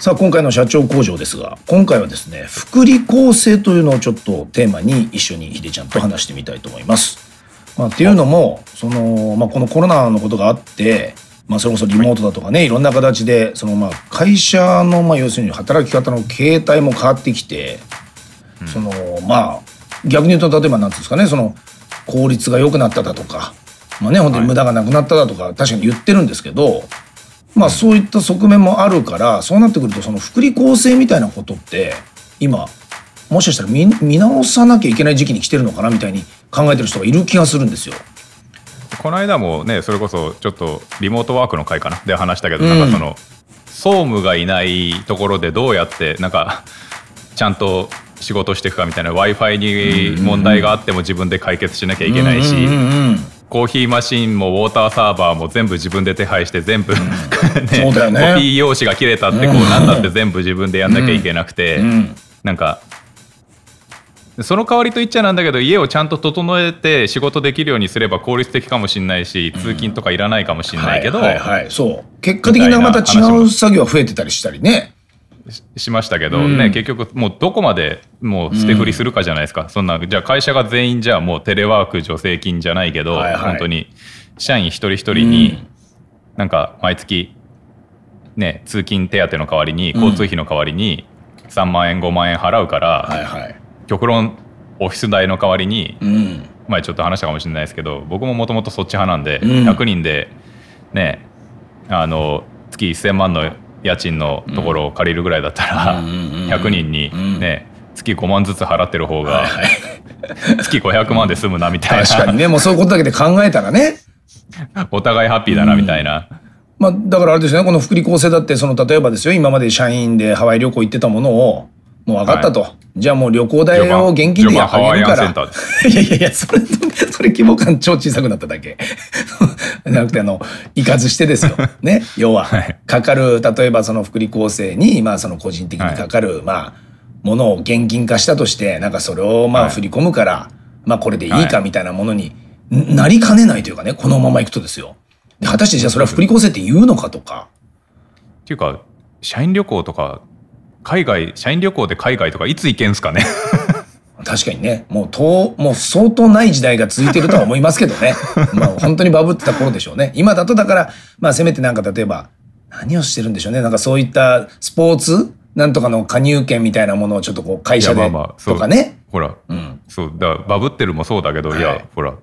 さあ今回の社長工場ですが今回はですね福利厚生というのをちょっとテーマに一緒にひでちゃんと話してみたいと思います。まあ、っていうのもその、まあ、このコロナのことがあって、まあ、それこそリモートだとかねいろんな形でそのまあ会社のまあ要するに働き方の形態も変わってきて、そのまあ逆に言うと例えばなんていうんですかねその効率が良くなっただとか、まあね、本当に無駄がなくなっただとか確かに言ってるんですけど、まあそういった側面もあるからそうなってくるとその福利厚生みたいなことって今もしかしたら見見直さなきゃいけない時期に来てるのかなみたいに考えてる人がいる気がするんですよ。この間もねそれこそちょっとリモートワークの会かな。で話したけど、うんなんかその総務がいないところでどうやってなんかちゃんと仕事していくかみたいな w i f i に問題があっても自分で解決しなきゃいけないし、コーヒーマシンもウォーターサーバーも全部自分で手配して全部、ねね。コピー用紙が切れたってこうなんだって全部自分でやんなきゃいけなくて、ん。なんかその代わりと言っちゃなんだけど家をちゃんと整えて仕事できるようにすれば効率的かもしれないし通勤とかいらないかもしれないけど、はいはいはい、そう。結果的にはまた違う作業が増えてたりしたりね。しましたけど、うん。ね結局もうどこまでもう捨て振りするかじゃないですか、そんなじゃあ会社が全員じゃあもうテレワーク助成金じゃないけど、はいはい。本当に社員一人一人になんか毎月ね通勤手当の代わりに交通費の代わりに3万円5万円払うから、はいはい。極論オフィス代の代わりに、うん。前ちょっと話したかもしれないですけど僕ももともとそっち派なんで、うん。100人でねあの月1000万の家賃のところを借りるぐらいだったら、うんうんうんうん。100人にね、月5万ずつ払ってる方が。月500万で済むなみたいな。確かにね、もうそういうことだけで考えたらね。お互いハッピーだなみたいな、まあ、だからあれですよね、この福利厚生だって、その、例えばですよ、今まで社員でハワイ旅行行ってたものを、もう分かったと。じゃあもう旅行代を現金でやげるから。いや いやいや、それ、それ規模感超小さくなっただけ。じ ゃなくて、あの、行かずしてですよ。ね。要ははい、かかる、例えばその福利厚生に、まあその個人的にかかる、まあ、ものを現金化したとして、なんかそれをまあはい振り込むから、まあこれでいいかはいみたいなものになりかねないというかね、このままいくとですよ。で果たしてじゃあそれは福利厚生って言うのかとか。っていうか社員旅行とか海外社員旅行で海外とかいつ行けんすかね？確かにね、もうと、もう相当ない時代が続いてるとは思いますけどね。まあ本当にバブってた頃でしょうね。今だとだから、まあせめてなんか例えば、何をしてるんでしょうね。なんかそういったスポーツ？なんとかの加入券みたいなものをちょっとこう会社でとかね。ほら、んそうだバブってるもそうだけど、い、はいやほら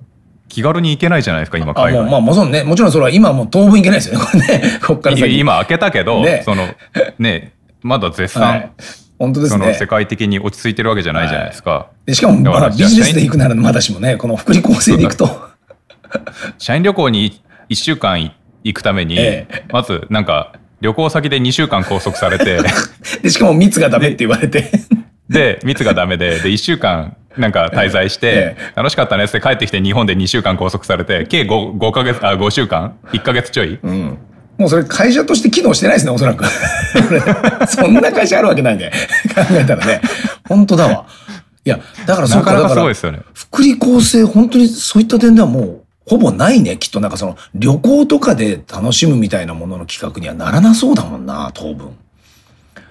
気軽に行けないじゃないですか今あ、もう、海外まあもちろんね、もちろんそれは今はもう当分いけないですよね。これね、こっから先。今開けたけど、ねそのねまだ絶賛、はい。本当ですねその世。界的に落ち着いてるわけじゃないじゃないですか、でしかも、まあビジネスで行くならまだしもね、この福利厚生で行くと。社員 旅行に1週間い行くために、ええまずなんか旅行先で2週間拘束されて で、しかも密がダメって言われて。で密がダメでで1週間なんか滞在して、え楽しかったねって帰ってきて日本で2週間拘束されて計 5, 5ヶ月あ5週間？1ヶ月ちょい、うん。もうそれ会社として機能してないですね、おそらく。そんな会社あるわけないんで。考えたらね。本当だわ。いや、だからそうか、なかなかだからすごいですよね。福利厚生、本当にそういった点ではもう、ほぼないね。きっとなんかその、旅行とかで楽しむみたいなものの企画にはならなそうだもんな、当分。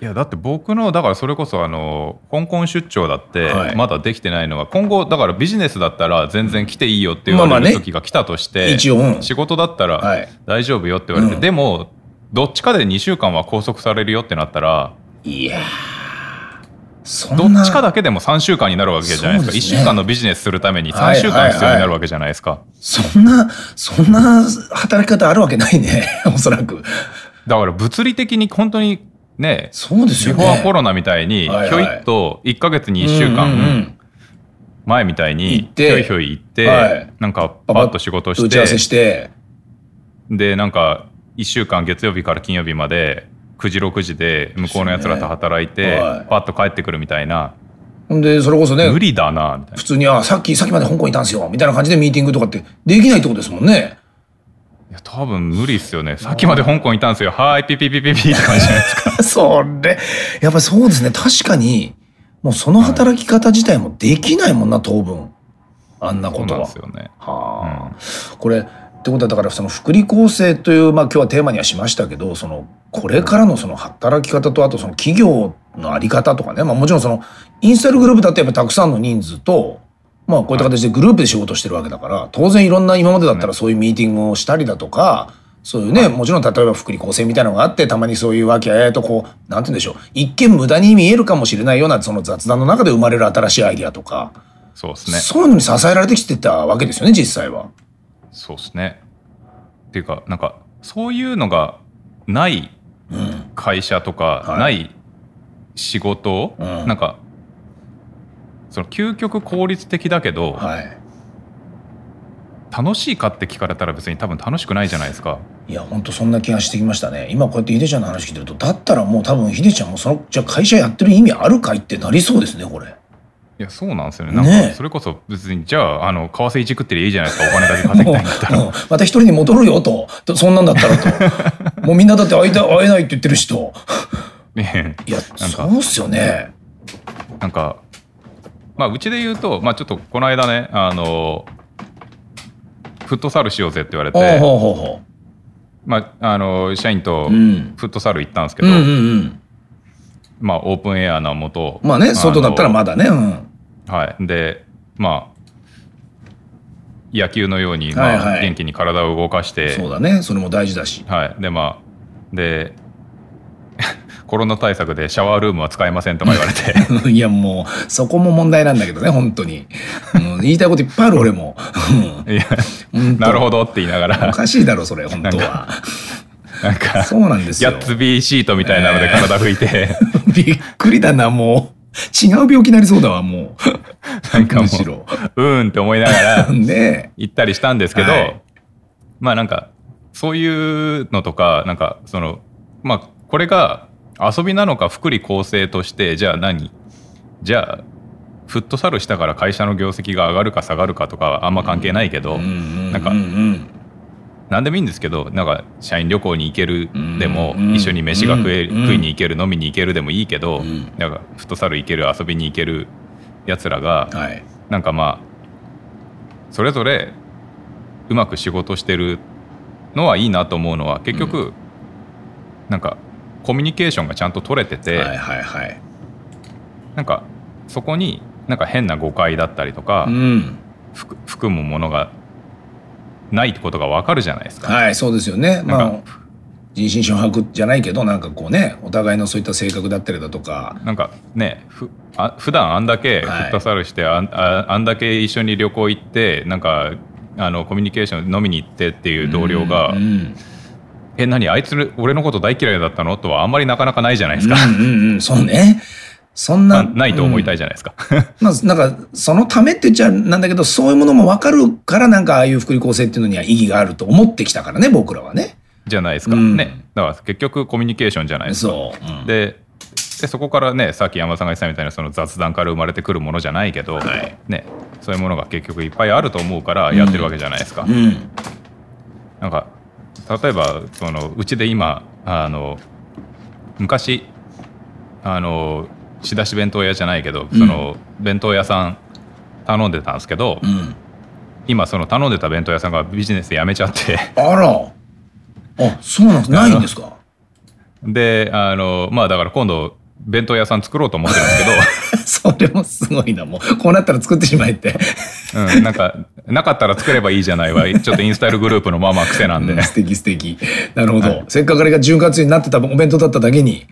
いやだって僕のだからそれこそあの香港出張だってはい。まだできてないのが今後だからビジネスだったら全然来ていいよって言わまあまあね。れる時が来たとして、一応うん。仕事だったらはい。大丈夫よって言われて、うん。でもどっちかで2週間は拘束されるよってなったらいやー。そんな。どっちかだけでも3週間になるわけじゃないですか。1すね。週間のビジネスするために3はい週間必要になるわけじゃないですか、そんな、そんな働き方あるわけないね。おそらく。だから物理的に本当にね。そうですビよね。フォーコロナみたいにひょいっと1ヶ月に1週間ん前みたい行にひょいひょい行って、はい。なんかパパッと仕事し打ち合わせてして。でなんか1週間月曜日から金曜日まで9時6時で向こうのやつらと働いて、ね。はい。パッと帰ってくるみたいな。ほんでそれこそね無理だなみたいな。普通に「あさっきさっきまで香港いたんですよ」みたいな感じでミーティングとかってできないってことですもんね。多分無理っすよね。さっきまで香港いたんですよ。はーいピピピピピって感じじゃないですか。それやっぱりそうですね。確かにもうその働き方自体もできないもんな当分。あんなそうなんことは。ですよね。はあ、これってことはだからその福利厚生というまあ今日はテーマにはしましたけどそのこれからのその働き方とあとその企業のあり方とかね、まあ、もちろんそのインスタイルグループだってやっぱたくさんの人数とまあこういった形でグループで仕事してるわけだから当然いろんな今までだったらそういうミーティングをしたりだとかそういうね、もちろん例えば福利厚生みたいなのがあってたまにそういうわけえーとこうなんて言うんでしょう一見無駄に見えるかもしれないようなその雑談の中で生まれる新しいアイディアとか、そうですね。そういうのに支えられてきてたわけですよね実際は。そうですね。っていうかなんかそういうのがない会社とか、はい。ない仕事、うん。なんかその究極効率的だけど、はい。楽しいかって聞かれたら別に多分楽しくないじゃないですか。いや本当そんな気がしてきましたね。今こうやってヒデちゃんの話聞いてるとだったらもう多分ヒデちゃんもそのじゃあ会社やってる意味あるかいってなりそうですねこれ。いやそうなんですよね。なんかそれこそ別にじゃああの為替いじくってりゃいいじゃないですかお金だけ稼ぎたい んだったらまた一人に戻るよと。とそんなんだったらと。もうみんなだって会いた会えないって言ってるしと。ねいやそうっすよね。なんかまあうちで言うとまあちょっとこの間ねあのフットサルしようぜって言われてまああの社員とうん。フットサル行ったんですけど、まあオープンエアのもとまあね外だったらまだねうん。はい。でまあ野球のように、まあ元気に体を動かしてそうだね。それも大事だし。はい、でまあでコロナ対策でシャワールームは使えませんとか言われて。いやもうそこも問題なんだけどね本当に、うん、言いたいこといっぱいある俺も。うん。いやなるほどって言いながおらかしいだろそれ本当は。なんかそうなんですよ。ギャッツビーシートみたいなので体拭いて、びっくりだなもう。違う病気になりそうだわもう。なんかもむしろ。ううーんって思いながら ね行ったりしたんですけど、はい。まあなんかそういうのとかなんかそのまあこれが遊びなのか福利厚生としてじゃあ何？じゃあフットサルしたから会社の業績が上がるか下がるかとかはあんま関係ないけど、なんかうんうん何でもいいんですけどなんか社員旅行に行けるでも、うん一緒に飯が食え、うん食いに行ける飲みに行けるでもいいけど、うんなんかフットサル行ける遊びに行けるやつらが、はい。なんかまあそれぞれうまく仕事してるのはいいなと思うのは結局、なんかコミュニケーションがちゃんと取れてて、はいはいはい。なんかそこになんか変な誤解だったりとか、うん。含含むものがないってことが分かるじゃないですか。はいそうですよね。まあ人心掌握じゃないけどなんかこうねお互いのそういった性格だったりだとか。なんかねふあ普段あんだけフはい。ットサルして、あんああんだけ一緒に旅行行ってなんかあのコミュニケーション飲みに行ってっていう同僚が「うんうんえ何？あいつ俺のこと大嫌いだったの?」とはあんまりなかなかないじゃないですか、うんうんうん。そうね。そんななないと思いたい、いじゃないですか。まあなんかそのためって言っちゃなんだけどそういうものも分かるからなんかああいう福利厚生っていうのには意義があると思ってきたからね僕らはね。じゃないですか、うん。ね。だから結局コミュニケーションじゃないですか。そう、うんででそこからねさっき山田さんが言ってたみたいなその雑談から生まれてくるものじゃないけど、はい。ね、そういうものが結局いっぱいあると思うからやってるわけじゃないですか。うん。なんか例えばそのうちで今あの昔あの仕出し弁当屋じゃないけど、うん。その弁当屋さん頼んでたんですけど、うん。今その頼んでた弁当屋さんがビジネスやめちゃって。あら。あそうなんですないんですか？であのまあだから今度弁当屋さん作ろうと思ってるんです それもすごいなもう。こうなったら作ってしまえって。けど、うん、なんかなかったら作ればいいじゃないわ。ちょっとインスタイルグループのまあまあ癖なんで、うん素敵素敵。なるほど、はい。せっかくあれが潤滑油になってたお弁当だっただけに。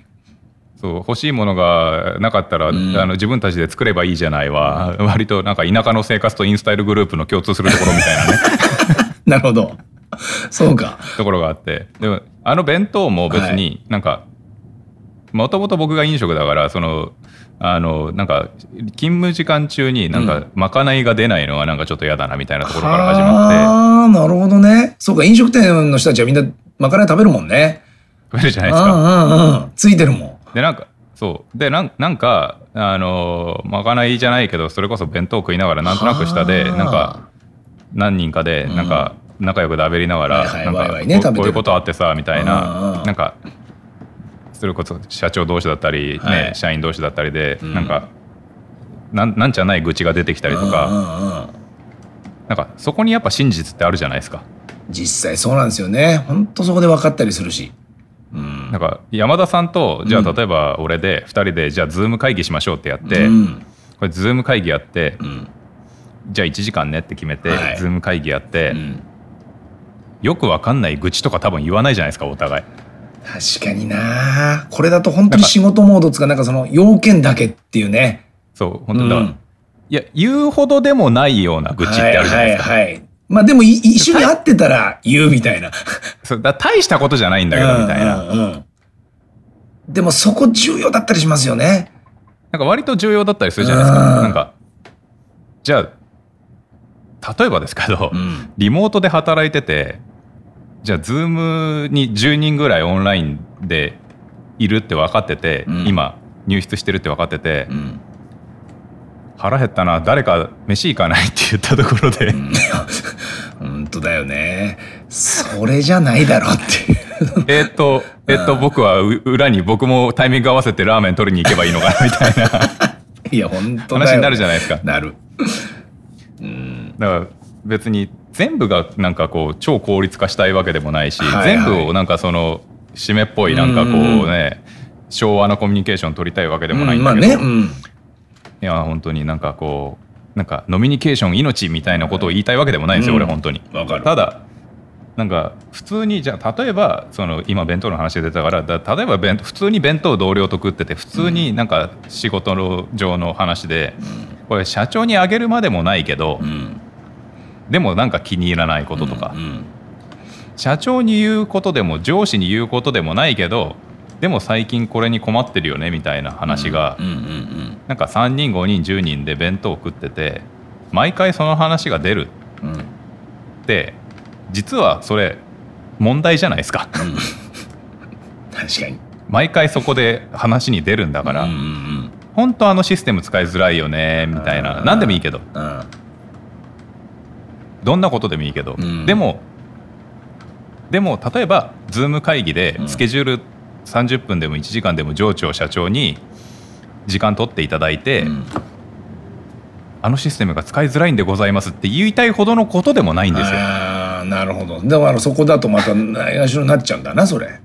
そう欲しいものがなかったら、ん。あの自分たちで作ればいいじゃないわ、割となんか田舎の生活とインスタイルグループの共通するところみたいなね。なるほど。そうか。ところがあって。でもあの弁当も別になんかもともと僕が飲食だからそのあのなんか勤務時間中になんかまかないが出ないのはなんかちょっと嫌だなみたいなところから始まって。ああなるほどね。そうか飲食店の人たちはみんなまかない食べるもんね。食べるじゃないですか。うんうんうん。ついてるもん。でなんかそう。でなんなんかあのーまかないじゃないけどそれこそ弁当食いながらなんとなく下ではあなんか何人かでなんか仲良くだべりながら、なんかこういうことあってさみたいうんな、うん。なんかそれこそ社長同士だったり、ねはい社員同士だったりで、んなんかなんなんじゃない愚痴が出てきたりとか、なんかそこにやっぱ真実ってあるじゃないですか。実際そうなんですよね。ほんとそこで分かったりするし。うん。なんか山田さんとじゃあうん例えば俺で2人でじゃあズーム会議しましょうってやって、うん。これ Zoom 会議やって、うん。じゃあ1時間ねって決めて、はい Zoom 会議やって、うんよくわかんない愚痴とか多分言わないじゃないですかお互い確かにな。これだと本当に仕事モードつかなんかその要件だけっていうね。そう本当だ、うん。いや言うほどでもないような愚痴ってあるじゃないですか、はいはいはい。まあでもい一緒に会ってたら言うみたいな。そうだ大したことじゃないんだけどみたいな、うんうん。うんでもそこ重要だったりしますよね。なんか割と重要だったりするじゃないですうん。かなんかじゃあ例えばですけど、うん。リモートで働いててじゃあズームに10人ぐらいオンラインでいるって分かってて、うん今入室してるって分かってて、うん。腹減ったな誰か飯行かないって言ったところで、本当だよね。それじゃないだろうっていう。えーっとえっと僕はう裏に僕もタイミング合わせてラーメン取りに行けばいいのかなみたいないや、本当だよ、話になるじゃないですかなる。だから別に全部がなんかこう超効率化したいわけでもないし、はいはい全部をなんかその締めっぽいなんかこうね、昭和のコミュニケーション取りたいわけでもないんだけど、まあね。うん。いや本当になんかこうなんかノミニケーション命みたいなことを言いたいわけでもないんですよ、うん俺本当に。わかる。ただなんか普通にじゃあ例えばその今弁当の話が出たからだ例えば弁普通に弁当を同僚と食ってて普通になんか仕事の上の話で、これ社長にあげるまでもないけど、うん。でもなんか気に入らないこととか、うん。社長に言うことでも上司に言うことでもないけどでも最近これに困ってるよねみたいな話が、うんうんうんなんか3人5人10人で弁当を食ってて毎回その話が出るうん。うん。って実はそれ問題じゃないですか確かに。毎回そこで話に出るんだから、うんうん本当あのシステム使いづらいよねみたいなうん何でもいいけどうん。うん。どんなことでもいいけど、うんでもでも例えば Zoom 会議でうんスケジュール30分でも1時間でも上長社長に時間取っていただいて、うんあのシステムが使いづらいんでございますって言いたいほどのことでもないんですよ。なるほど。だからそこだとまたないがしろになっちゃうんだな、それ。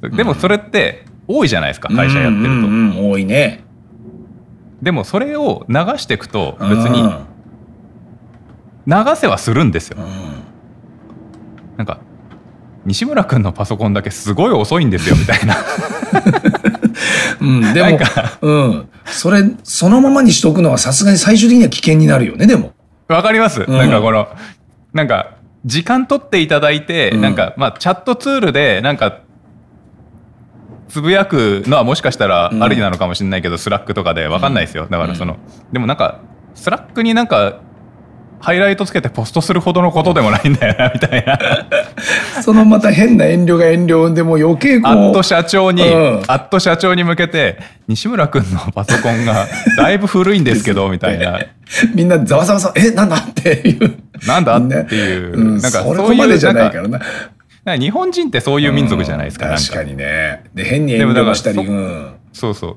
でもそれって多いじゃないですか会社やってると。うんうんうん多いね。でもそれを流していくと別にうん流せはするんですよう。んなんか西村君のパソコンだけすごい遅いんですよみたいな。うん、でもうん。それ、そのままにしとくのはさすがに最終的には危険になるよね、でも。わかります、んなんかこのなんか時間取っていただいて、うんなんかまあチャットツールでなんかつぶやくのはもしかしたらうんありなのかもしれないけど、 Slack とかでわかんないですよだからその、でもなんか Slack になんかハイライトつけてポストするほどのことでもないんだよなみたいな そのまた変な遠慮が遠慮でもう余計こう。アット社長に、うんアット社長に向けて西村君のパソコンがだいぶ古いんですけどみたいな みんなざわざわざわ、え、なんだっていう。なんだねっていう、うん、なんかそそういうじゃないからな。日本人ってそういう民族じゃないですか。なん確かにね。で、変に遠慮もしたり。うん。そうそう。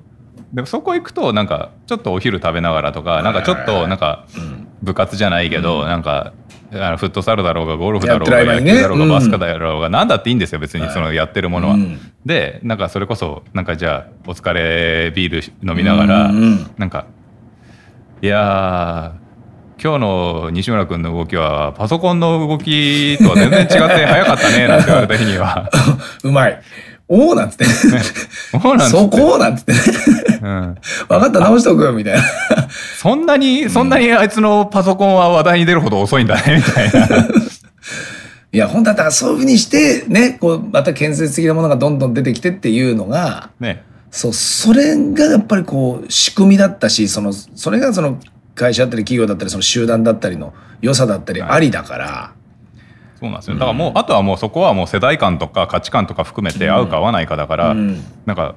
でもそこ行くとなんかちょっとお昼食べながらとかなんかちょっとなんかうん部活じゃないけど、なんかあのフットサルだろうがゴルフだろうが野球だろうがうん。バスケだろうが何だっていいんですよ別にはい。そのやってるものは。うん。でなんかそれこそなんかじゃあお疲れビール飲みながら、うんうん。なんかいやー今日の西村君の動きはパソコンの動きとは全然違って早かったねなんて言われた日には。うまい。おおなんつって。そうなんですそこなんつってね。うん分かった、直しとくみたいな。そんなに、そんなにあいつのパソコンは話題に出るほど遅いんだね、みたいな。いや、本当だったらそういうふうにして、ね、こう、また建設的なものがどんどん出てきてっていうのが、ね。そう、それがやっぱりこう、仕組みだったし、その、それがその、会社だったり企業だったり、その集団だったりの良さだったりはいありだから、そうなんですよ。だからもう、あとはもうそこはもう世代間とか価値観とか含めて合うか合わないかだから、うん。なんか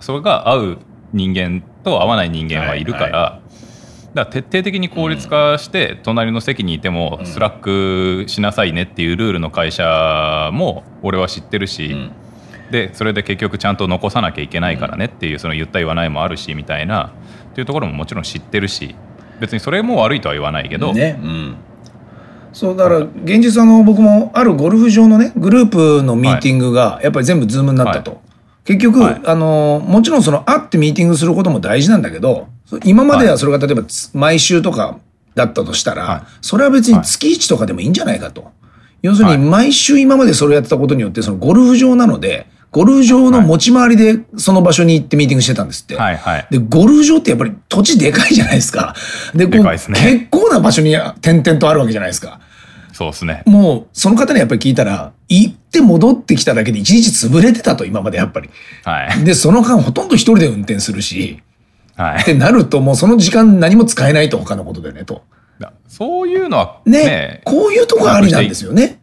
それが合う人間と合わない人間はいるから、はだから徹底的に効率化して隣の席にいても Slack しなさいねっていうルールの会社も俺は知ってるし、ん。でそれで結局ちゃんと残さなきゃいけないからねっていうその言った言わないもあるしみたいなっていうところももちろん知ってるし別にそれも悪いとは言わないけど、ね、うん、そうだから現実あの僕もあるゴルフ場のねグループのミーティングがやっぱり全部 Zoom になったと、は結局、はい。あのもちろんその会ってミーティングすることも大事なんだけどそ今まではそれが例えばつ毎週とかだったとしたら、はい。それは別に月1とかでもいいんじゃないかと。要するに毎週今までそれをやってたことによってそのゴルフ場なのでゴルフ場の持ち回りでその場所に行ってミーティングしてたんですって。はいはい。で、ゴルフ場ってやっぱり土地でかいじゃないですか。で、こうでかいですね。結構な場所に点々とあるわけじゃないですか。そうですねもう、その方にやっぱり聞いたら、行って戻ってきただけで一日潰れてたと、今までやっぱり。はいで、その間ほとんど一人で運転するし、はいってなるともうその時間何も使えないと、他のことでね、と。だそういうのはねね。こういうとこありなんですよね。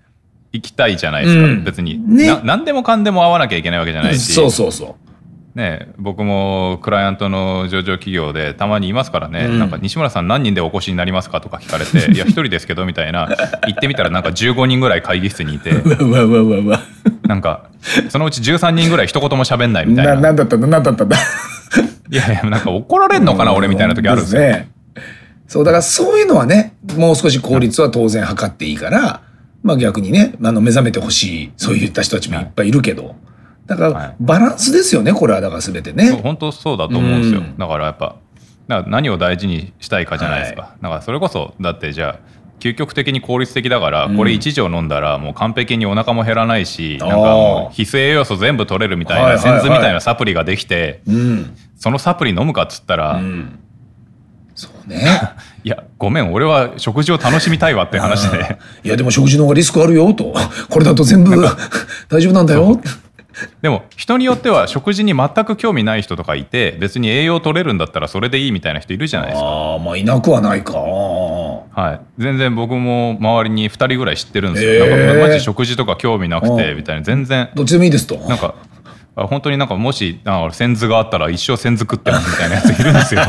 行きたいじゃないですか、うん別に、ねな何でもかんでも会わなきゃいけないわけじゃないしそうそうそう。ね、僕もクライアントの上場企業でたまにいますからね、うんなんか西村さん何人でお越しになりますかとか聞かれて「いや一人ですけど」みたいな行ってみたらなんか15人ぐらい会議室にいてうわうわうわうわうわ。なんかそのうち13人ぐらい一言も喋んないみたいな、ななんだったんだ、なんだったんだ？いやいやなんか怒られんのかな俺みたいな時あるんですよ。ね。そう、だからそういうのはね、もう少し効率は当然測っていいから、まあ逆にね、あの目覚めてほしい、そういった人たちもいっぱいいるけど、だかはいらバランスですよね、これはだから全てね。本当そうだと思うんですよ、うんだからやっぱ何を大事にしたいかじゃないですか、だからそれこそだってじゃあ究極的に効率的だから、これ1錠飲んだらもう完璧にお腹も減らないし、なんかもう必須栄養素全部取れるみたいな、はいはいはいセンズみたいなサプリができてうん。そのサプリ飲むかっつったら、うん。そうね。いやごめん俺は食事を楽しみたいわって話でいやでも食事の方がリスクあるよと。これだと全部 大丈夫なんだよ。でも人によっては食事に全く興味ない人とかいて別に栄養取れるんだったらそれでいいみたいな人いるじゃないですか。ああ、まあいなくはないか。はい、全然僕も周りに2人ぐらい知ってるんですよ、へーなんかマジ食事とか興味なくてうんみたいな全然どっちでもいいですと。なんかあ本当になんかもしあセンズがあったら一生センズ食ってますみたいなやついるんですよ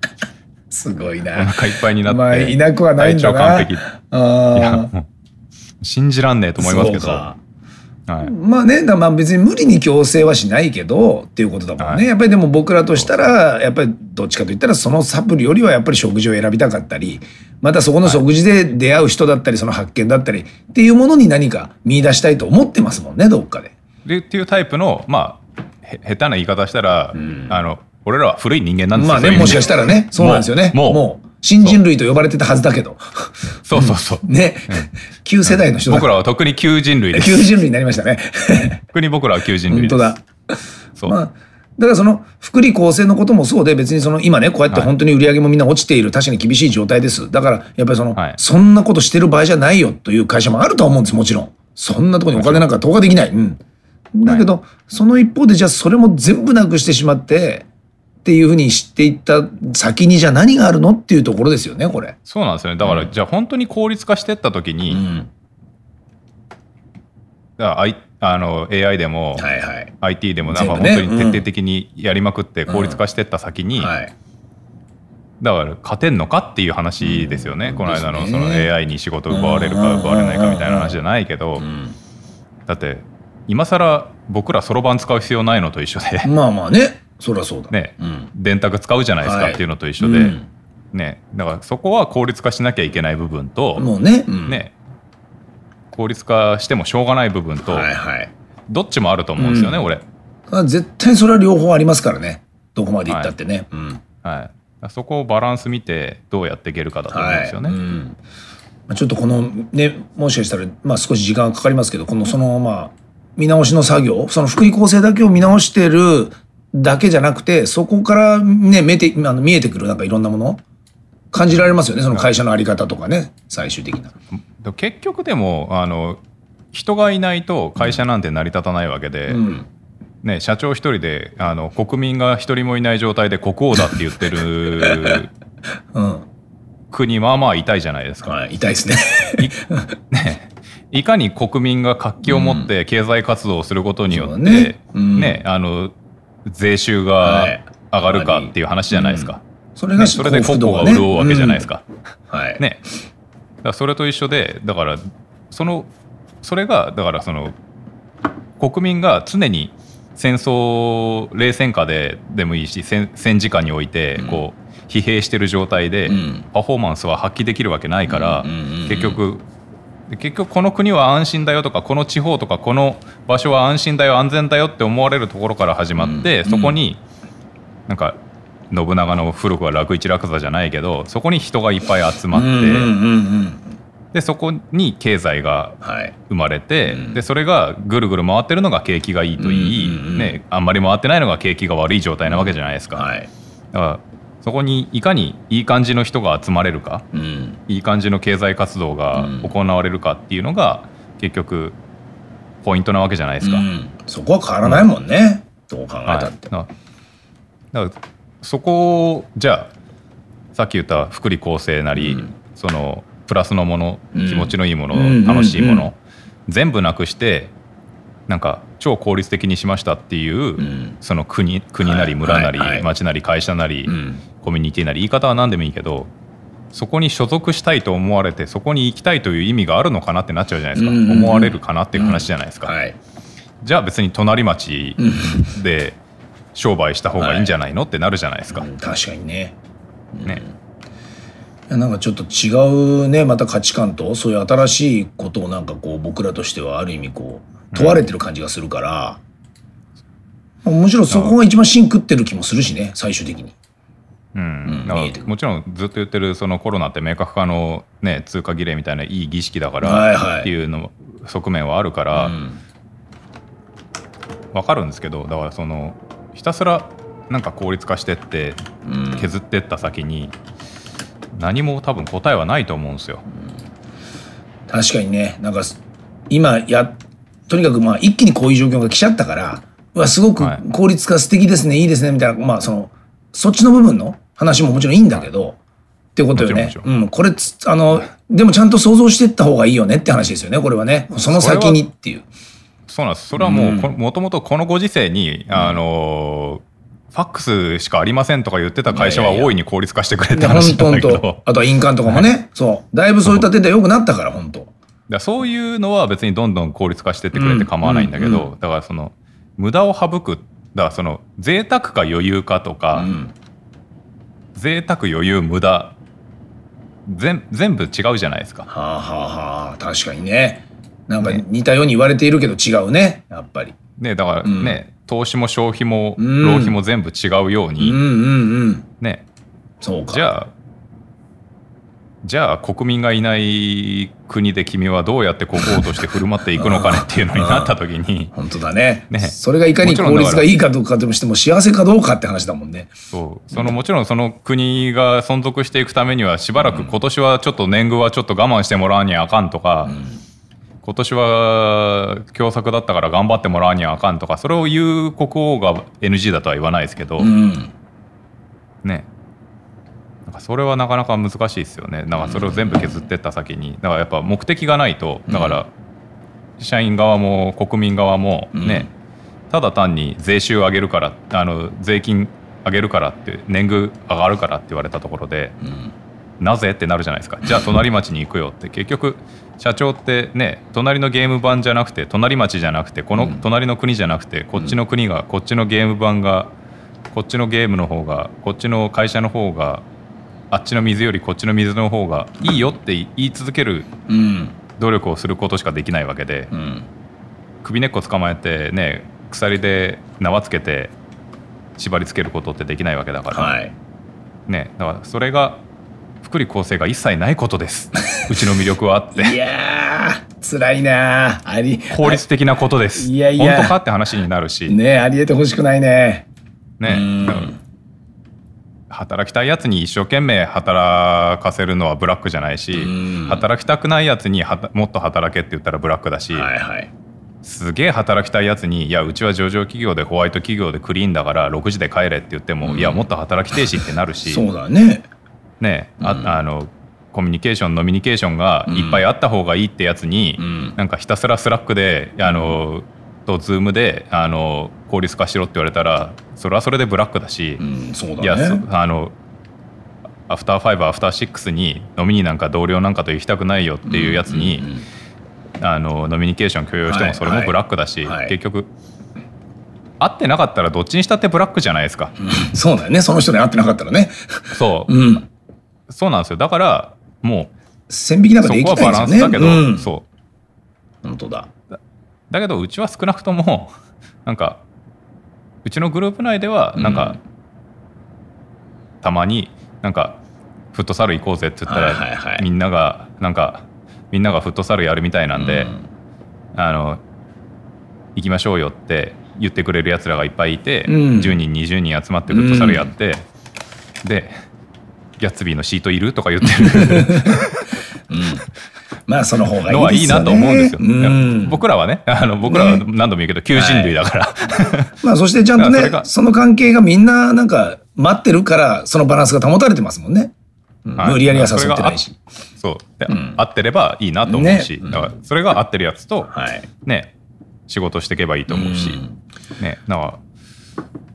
すごいおな。腹いっぱいになって、まあいなくはないんだな。体調完璧いやあもう信じらんねえとあ。思いますけどそうかはい、まあね、だまあ別に無理に強制はしないけどっていうことだもんね。はい。やっぱりでも僕らとしたら、やっぱりどっちかといったらそのサプリよりはやっぱり食事を選びたかったり、またそこの食事で出会う人だったり、その発見だったりっていうものに何か見出したいと思ってますもんね、どっかで。でっていうタイプのまあへ下手な言い方したら、あの俺らは古い人間なんですよ。まあね、もしかしたらね、そうなんですよね。もう。もう、新人類と呼ばれてたはずだけど。そう。そうそう、ね、旧世代の人だ。僕らは特に旧人類です。旧人類になりましたね。特に僕らは旧人類です。本当だ。そう、まあ、だからその福利厚生のこともそうで別にその今ねこうやって本当に売り上げもみんな落ちている確かに厳しい状態です。だからやっぱりその、はい。そんなことしてる場合じゃないよという会社もあるとは思うんですもちろん。そんなところにお金なんか投下できない、うん、だけど、その一方でじゃあそれも全部なくしてしまってっていうふうに知っていった先にじゃあ何があるのっていうところですよねこれ。そうなんですよね。だから、じゃあ本当に効率化してった時に、うん、だから I あの AI でも、はいはい。IT でもなんか本当に徹底的にやりまくって効率化してった先に、はい、だから勝てんのかっていう話ですよね、この間のそね。の AI に仕事奪われるか奪われないかみたいな話じゃないけど、うん。だって今更僕らそろばん使う必要ないのと一緒で、まあまあねそりゃそうだ。ね。うん。電卓使うじゃないですかはい。っていうのと一緒で、うん。ね、だからそこは効率化しなきゃいけない部分と、もうね。うん。ね、効率化してもしょうがない部分と、はいはい。どっちもあると思うんですよね、俺。あ絶対それは両方ありますからね。どこまで行ったってね、うん。はい、そこをバランス見てどうやっていけるかだと思うんですよね。はいちょっとこのねもしかしたら、まあ、少し時間がかかりますけどこのそのまあ見直しの作業その福利厚生だけを見直してるだけじゃなくてそこからね見えてあの見えてくるなんかいろんなもの？感じられますよね？その会社のあり方とかね最終的な。結局でもあの人がいないと会社なんて成り立たないわけで、うん。ね、社長一人であの国民が一人もいない状態で国王だって言ってる うん。国まあまあ痛いじゃないですか。はい、痛いですね。いね、いかに国民が活気を持って経済活動をすることによって、そうだね。うん。ねあの税収はい。が上がるかっていう話じゃないですか。それがね、それで国庫がね潤うわけじゃないですか。うん。はい。ね、だからそれと一緒でだからそのそれがだからその国民が常に戦争冷戦下ででもいいし戦戦時下においてこう疲弊してる状態でうん。パフォーマンスは発揮できるわけないからうんうんうんうん。結局で結局この国は安心だよとかこの地方とかこの場所は安心だよ安全だよって思われるところから始まって、うんそこになんか信長の古くは楽一楽座じゃないけどそこに人がいっぱい集まって、うん。でそこに経済がはい。生まれて、うんでそれがぐるぐる回ってるのが景気がいいといい、ね、あんまり回ってないのが景気が悪い状態なわけじゃないですか。はい。だからそこにいかにいい感じの人が集まれるかうん。いい感じの経済活動が行われるかっていうのが結局ポイントなわけじゃないですか。うん。そこは変わらないもんね。どう考えはい、たって。だからだからそこをじゃあさっき言った福利厚生なり、うん。そのプラスのもの、うん。気持ちのいいもの、うん楽しいもの、うん全部なくしてなんか超効率的にしましたっていう、ん。その国国なり村なり、はいはい。町なり会社なり、うんコミュニティなり言い方は何でもいいけどそこに所属したいと思われてそこに行きたいという意味があるのかなってなっちゃうじゃないですか、うんうんうん思われるかなっていう話じゃないですか。はい。じゃあ別に隣町で商売した方がいいんじゃないのってなるじゃないですか。うん確かにね。ね、なんかちょっと違うねまた価値観とそういう新しいことをなんかこう僕らとしてはある意味こう問われてる感じがするから、むしろそこが一番芯食ってる気もするしね最終的に。うん。もちろんずっと言ってるそのコロナって明確化の、ね、通過儀礼みたいないい儀式だからっていうの側面はあるからうん。分かるんですけどだからそのひたすらなんか効率化してってうん。削ってった先に何も多分答えはないと思うんですよ。確かにね。なんか今やとにかくまあ一気にこういう状況が来ちゃったからうわすごくはい。効率化素敵ですねいいですねみたいなまあそのそっちの部分の話ももちろんいいんだけど、ってことよね。うんこれつあのでもちゃんと想像してった方がいいよねって話ですよねこれはね。その先にっていう。そうなんです。それはもうこもともとこのご時世に、あのファックスしかありませんとか言ってた会社は大いに効率化してくれってで話本当本なんだけど。当あとは印鑑とかもね、そう。だいぶそういった点で良くなったから本当。だそういうのは別にどんどん効率化してってくれて構わないんだけど、だからその無駄を省く。だからその贅沢か余裕かとか、うん贅沢余裕無駄。全全部違うじゃないですか。はあはあはあ確かにね。なんか似たように言われているけど違うねやっぱり。ね、だからね、投資も消費もうん。浪費も全部違うように、うんうんうん。ね。そうか。じゃあじゃあ国民がいない国で君はどうやって国王として振る舞っていくのかねっていうのになった時に 本当だね。ね。それがいかに効率がいいかどうかでもしても幸せかどうかって話だもんね。そう。そのもちろんその国が存続していくためにはしばらく今年はちょっと年貢はちょっと我慢してもらわにゃあかんとか、今年は凶作だったから頑張ってもらわにゃあかんとかそれを言う国王が NG だとは言わないですけど、うん。ねなんかそれはなかなか難しいですよね。だからそれを全部削ってった先に。だからやっぱ目的がないとだから社員側も国民側もね、ただ単に税収上げるからあの税金上げるからって年貢上がるからって言われたところで、なぜってなるじゃないですか。じゃあ隣町に行くよって。結局社長ってね隣のゲーム版じゃなくて隣町じゃなくてこの隣の国じゃなくてこっちの国がこっちのゲーム版がこっちのゲームの方がこっちの会社の方があっちの水よりこっちの水の方がいいよって言い続けるうん。努力をすることしかできないわけでうん。首根っこ捕まえてね鎖で縄つけて縛りつけることってできないわけだから、はい。ねだからそれが福利厚生が一切ないことです。うちの魅力はあって。いやー辛いなあり効率的なことです。いやいや。本当かって話になるし。ねねありえてほしくないね。うん働きたいやつに一生懸命働かせるのはブラックじゃないしうん。働きたくないやつにもっと働けって言ったらブラックだし、はいはい。すげえ働きたいやつに「いやうちは上場企業でホワイト企業でクリーンだから6時で帰れ」って言っても「いやもっと働きてえし」ってなるし。そうだね。ねああのコミュニケーションノミニケーションがいっぱいあった方がいいってやつに、ん。なんかひたすら Slack であの、とズームであの効率化しろって言われたらそれはそれでブラックだし、うんそうだね。いやそあのアフターファイブアフターシックスに飲みになんか同僚なんかと行きたくないよっていうやつに、うんうんうんあのノミニケーション許容してはいもそれもブラックだし、はい。はい結局会ってなかったらどっちにしたってブラックじゃないですか、そうだよね。その人に会ってなかったらね。そう、うん。そうなんですよ。だからも線引きなんかでうそこきないですよね。はバランスだけど、うん。そう。本当だだけどうちは少なくとも なんかうちのグループ内ではなんか、たまになんかフットサル行こうぜって言ったら、はいはいはい。みんながなんかみんながフットサルやるみたいなんで、うん。あの行きましょうよって言ってくれるやつらがいっぱいいて、うん。10人20人集まってフットサルやって、でギャッツビーのシートいるとか言ってる まあその方がいのはいいなと思うんですよ。うん。僕らはねあの僕らは何度も言うけど求人類だから、まあそしてちゃんとねそその関係がみんななんか待ってるからそのバランスが保たれてますもんね、うんはい。無理やりは誘ってないし。そう。で、ん。合ってればいいなと思うし、ね。だからそれが合ってるやつと、はい。ね仕事していけばいいと思うし、ね。だからあ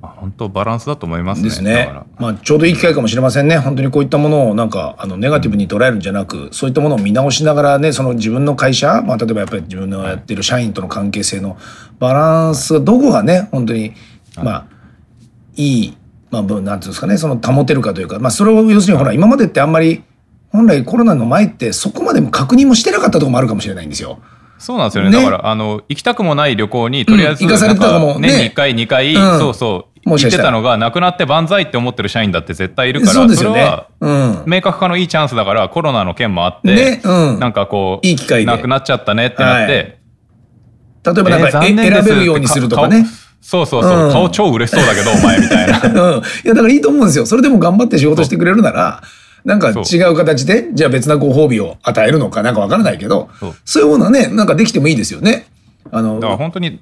本当バランスだと思いますねですね。まあ、ちょうどいい機会かもしれませんね。本当にこういったものをなんか、あの、ネガティブに捉えるんじゃなく、そういったものを見直しながらね、その自分の会社、まあ、例えばやっぱり自分のやってる社員との関係性のバランスがどこがね、本当に、まあ、いい、まあ、ぶなんていうんですかね、その保てるかというか、まあ、それを要するにほら、今までってあんまり、本来コロナの前ってそこまでも確認もしてなかったところもあるかもしれないんですよ。そうなんですよね。ね。だからあの行きたくもない旅行にとりあえず年に1回2回、うん。そうそう行ってたのがなくなって万歳って思ってる社員だって絶対いるからそれは。うん。明確化のいいチャンスだからコロナの件もあって、なんかこういい機会で。なくなっちゃったねってなって、はい。例えばなんか、選べるようにするとかね。顔そうそうそう、うん。顔超嬉しそうだけどお前みたいな。うん。いや、だからいいと思うんですよ。それでも頑張って仕事してくれるなら、なんか違う形で、じゃあ別なご褒美を与えるのかなんかわからないけどそう、いうものはね、なんかできてもいいですよね。あの、だから本当に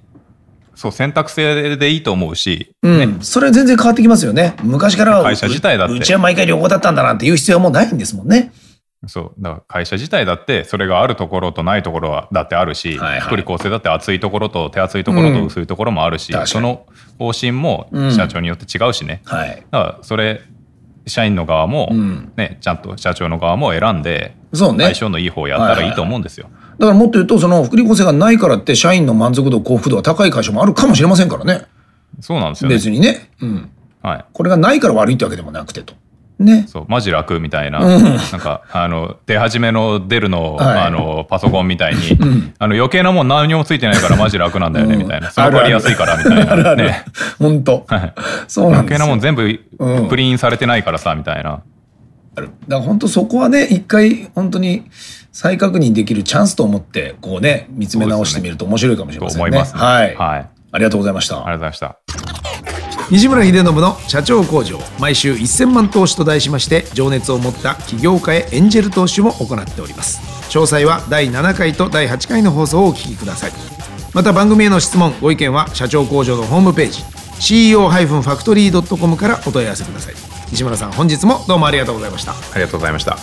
そう選択制でいいと思うし、うん、それは全然変わってきますよね。昔からは会社自体だって。うちは毎回旅行だったんだなんて言う必要はもうないんですもんね。そう。だから会社自体だってそれがあるところとないところはだってあるし、はいはい。福利厚生だって厚いところと手厚いところと薄いところもあるし、うんその方針もうん。社長によって違うしね、はい。だからそれ社員の側も、うんね、ちゃんと社長の側も選んでそうね相性のいい方やったらいいと思うんですよ。だからもっと言うと、その福利厚生がないからって社員の満足度、幸福度が高い会社もあるかもしれませんからね。そうなんですよね。別にね。うん。はいこれがないから悪いってわけでもなくてと。ね。そうマジ楽みたいな、うんなんかあの出始めの出るの,、はいあのパソコンみたいに、あの余計なもん何もついてないからマジ楽なんだよね、みたいなその代わり安いからみたいなね本当。はいそうなん。余計なもん全部うんプリンされてないからさみたいな、あるだから本当そこはね一回本当に再確認できるチャンスと思ってこうね見つめ直してみると面白いかもしれとませんね。ね。はい、はい、ありがとうございました。ありがとうございました。西村秀信の社長工場毎週1000万投資と題しまして情熱を持った起業家へエンジェル投資も行っております。詳細は第7回と第8回の放送をお聞きください。また番組への質問ご意見は社長工場のホームページ CEO-factory.com からお問い合わせください。西村さん本日もどうもありがとうございました。ありがとうございました。